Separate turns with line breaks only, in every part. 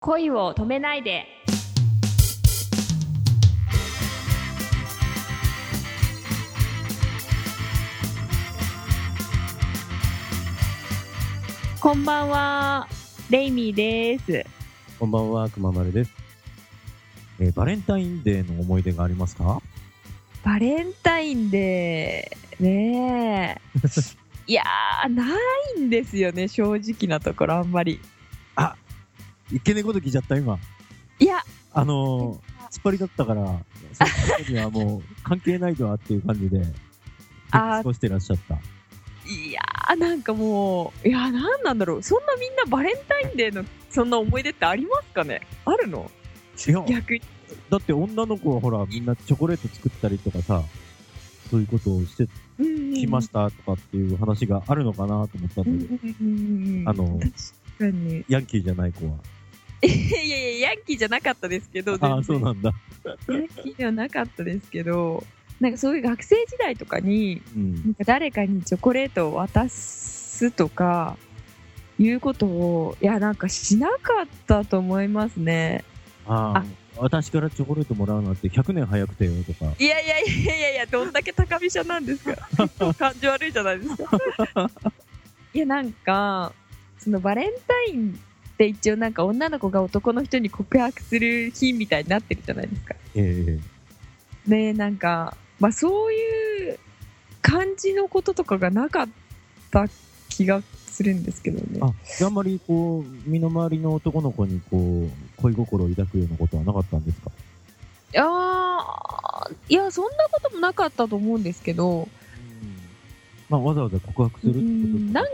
恋を止めないで。こんばんはレイミーです。
こんばんは、くままるです。えーバレンタインデーの思い出がありますか？
バレンタインデーね。え いやーないんですよね正直なところあんまり
いけねえこと聞いちゃった、今。
いや。
あのー、突っ張りだったから、そのことにはもう関係ないとはっていう感じで、過ごしてらっしゃった。
いやーなんかもういやなんなんだろう。そんなみんなバレンタインデーのそんな思い出ってありますかね？あるの？
いや、
逆に。
だって女の子はほら、みんなチョコレート作ったりとかさ、そういうことをしてきましたとかっていう話があるのかなと思った
うん
んだけど、あの
確かに。
ヤンキーじゃない子は。
いやいやヤンキーじゃなかったですけど
ああ、そうなんだ。
ヤンキーではなかったですけどなんかそういう学生時代とかに
うん
な。んか誰かにチョコレートを渡すとかいうことをいやなんかしなかったと思いますね
ああ、私からチョコレートもらうなんて100年早くてよとか。
いやいやいやいやいやどんだけ高飛車なんですか感じ悪いじゃないですか いやなんかそのバレンタインって一応なんか女の子が男の人に告白する日みたいになってるじゃないですか。
ええ。
ねなんかまあそういう感じのこととかがなかった気がするんですけどね。
あ、ああんまりこう、身の回りの男の子にこう、恋心を抱くようなことはなかったんですか？
いやーいやそんなこともなかったと思うんですけど。
まあ、わざわざ告白するって
うんなん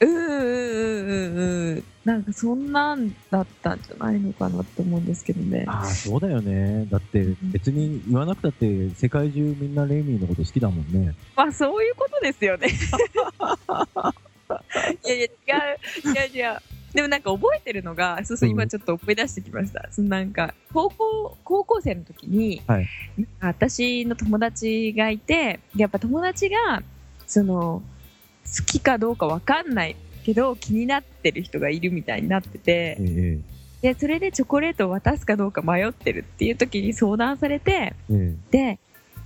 うんうんうんうんうんなんかそんなんだったんじゃないのかなって思うんですけどね。
ああ、そうだよね。だって、別に言わなくたって、世界中みんなレイミーのこと好きだもんね。
まあそういうことですよね。いやいや違う違う違う。でもなんか覚えてるのがそうそう
うん。
今ちょっと思い出してきました、そのなんか高校高校生の時に、
はい。
私の友達がいてやっぱ友達がその好きかどうかわかんないけど気になってる人がいるみたいになってて
え
でそれでチョコレートを渡すかどうか迷ってるっていう時に相談されて
ええ
で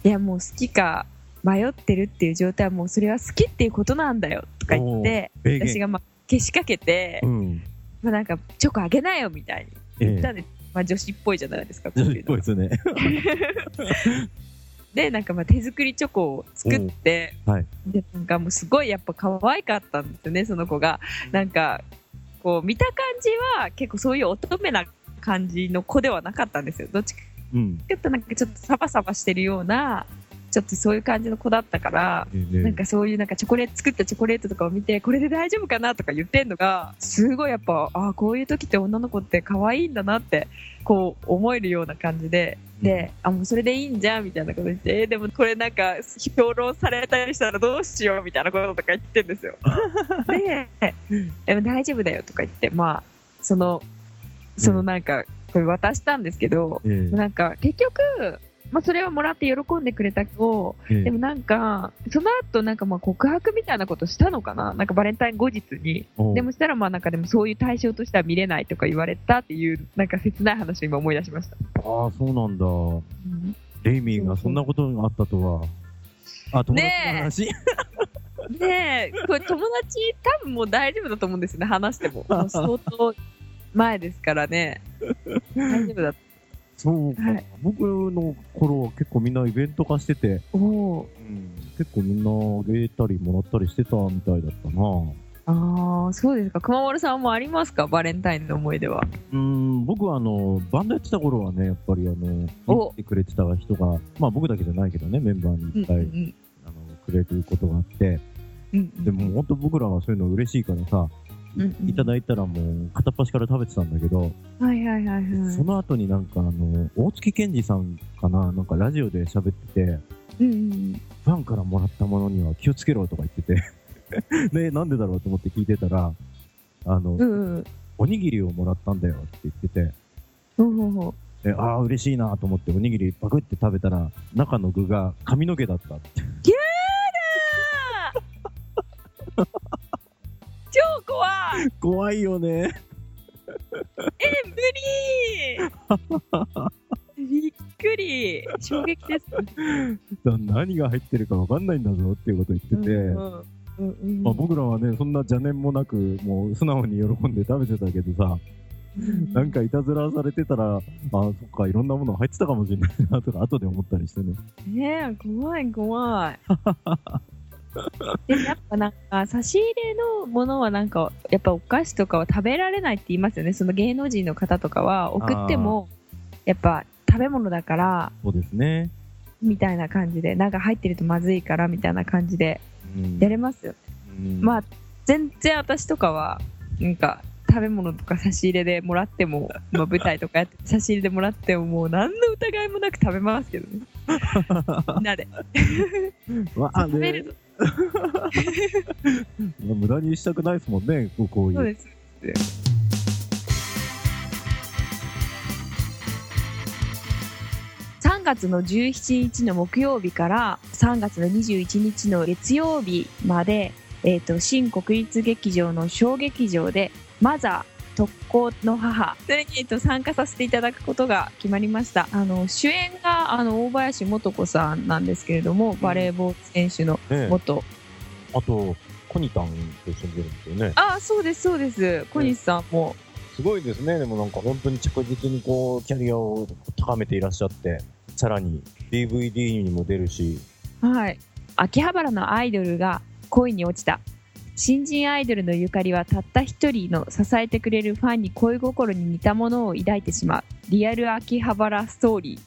いやもう好きか迷ってるっていう状態はもうそれは好きっていうことなんだよとか言って。私がまあけしかけて、
うん。
まあ、なんかチョコあげなよみたいに
ええ
言ったんです、まあ、女子っぽいじゃないですかこう
女子っぽいですね。
でなんかまあ手作りチョコを作って、
はい。
でなんかもうすごいやっぱ可愛かったんですよねその子が。なんかこう見た感じは結構そういう乙女な感じの子ではなかったんですよ。どっちか
うん。
っていうとなんかちょっとサバサバしてるようなちょっとそういう感じの子だったから
ええ
なんかそういうなんかチョコレート作ったチョコレートとかを見てこれで大丈夫かなとか言ってんのがすごいやっぱあこういう時って女の子って可愛いんだなってこう思えるような感じで。であもうそれでいいんじゃんみたいなこと言ってえーでもこれなんか評論されたりしたらどうしようみたいなこととか言ってんですよ。ででも大丈夫だよとか言ってまあそのそのなんかこれ渡したんですけど、
ええ
なんか結局、まあ、それはもらって喜んでくれたけど
ええ
でもなんか、その後なんかまあ告白みたいなことしたのかな？なんかバレンタイン後日に。でもしたらまあなんかでもそういう対象としては見れないとか言われたっていうなんか切ない話を今思い出しました。
ああ、そうなんだ。
うん
レイミーがそんなことがあったとは。あ、友達の話、
で、これ友達多分もう大丈夫だと思うんですよね、話しても。もう相当前ですからね。大丈夫だ。
そうか、
はい。
僕の頃は結構みんなイベント化してて、
おお
結構みんなあげたりもらったりしてたみたいだったな。
ああ、そうですか。熊丸さんもありますか？バレンタインの思い出は。
うん、僕はあの、バンドやってた頃はね、やっぱりあの、
お。
見てくれてた人が、まあ僕だけじゃないけどね、メンバーにいっぱい、
うん
あのくれることがあって、
うんうん
でも本当僕らはそういうの嬉しいからさ、
うんうん
いただいたらもう片っ端から食べてたんだけど、
はいはいはいはい。
その後になんかあの、大月健二さんかな、なんかラジオで喋ってて、
うんうん
ファンからもらったものには気をつけろとか言ってて、で、なんでだろうと思って聞いてたら、あの、
うんうん。
おにぎりをもらったんだよって言ってて、
ほうほうほう
でああ、嬉しいなと思っておにぎりパクって食べたら、中の具が髪の毛だったって。
怖い
怖いよね。
無理びっくり衝撃です。
だ何が入ってるかわかんないんだぞっていうことを言ってて、
うんうんうん
まあ、僕らはね、そんな邪念もなく、もう素直に喜んで食べてたけどさ、なんかいたずらされてたら、あそっか、いろんなもの入ってたかもしれないなとか、後で思ったりしてね。
ねえ、怖い怖い。でもやっぱなんか差し入れのものはなんかやっぱお菓子とかは食べられないって言いますよね。その芸能人の方とかは送ってもやっぱ食べ物だから
そうですね。
みたいな感じでなんか入ってるとまずいからみたいな感じで
うん。
やれますよ、
うん。
まあ全然私とかはなんか食べ物とか差し入れでもらっても、まあ、舞台とかやって差し入れでもらってももう何の疑いもなく食べますけどね。みんなで。
まあ
食べる
無駄にしたくないですもんね、こうこういう。
そうです3月の17日の木曜日から3月の21日の月曜日まで、えー、と新国立劇場の小劇場で「マザー特攻の母」それに、えーと参加させていただくことが決まりました。あの主演があの大林素子さんなんですけれどもバレーボール選手の
ね
元、
あと、コニタンと一緒に出るんですよね。
ああそうですそうです。小西さんも、
すごいですね。でもなんか本当に着実にこう、キャリアを高めていらっしゃって、さらに DVD にも出るし、
はい。秋葉原のアイドルが恋に落ちた。新人アイドルのゆかりはたった一人の支えてくれるファンに恋心に似たものを抱いてしまう。リアル秋葉原ストーリー。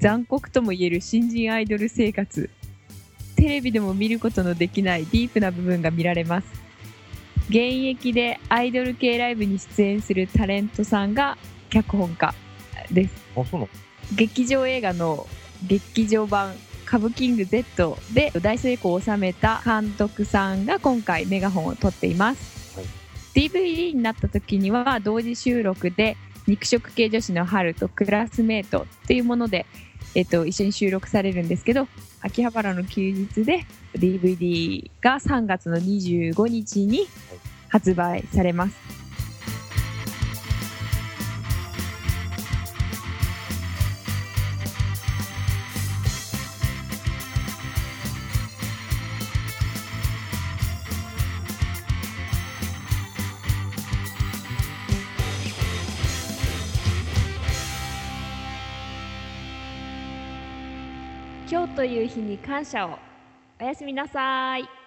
残酷とも言える新人アイドル生活。テレビでも見ることのできないディープな部分が見られます。現役でアイドル系ライブに出演するタレントさんが脚本家です。
あ、そうなの？
劇場映画の劇場版「カブキング Z」で大成功を収めた監督さんが今回メガホンを取っています、
はい。
DVD になった時には同時収録で肉食系女子の春とクラスメートっていうもので、えっと、一緒に収録されるんですけど秋葉原の休日で DVD が3月の25日に発売されます今日という日に感謝を。おやすみなさい。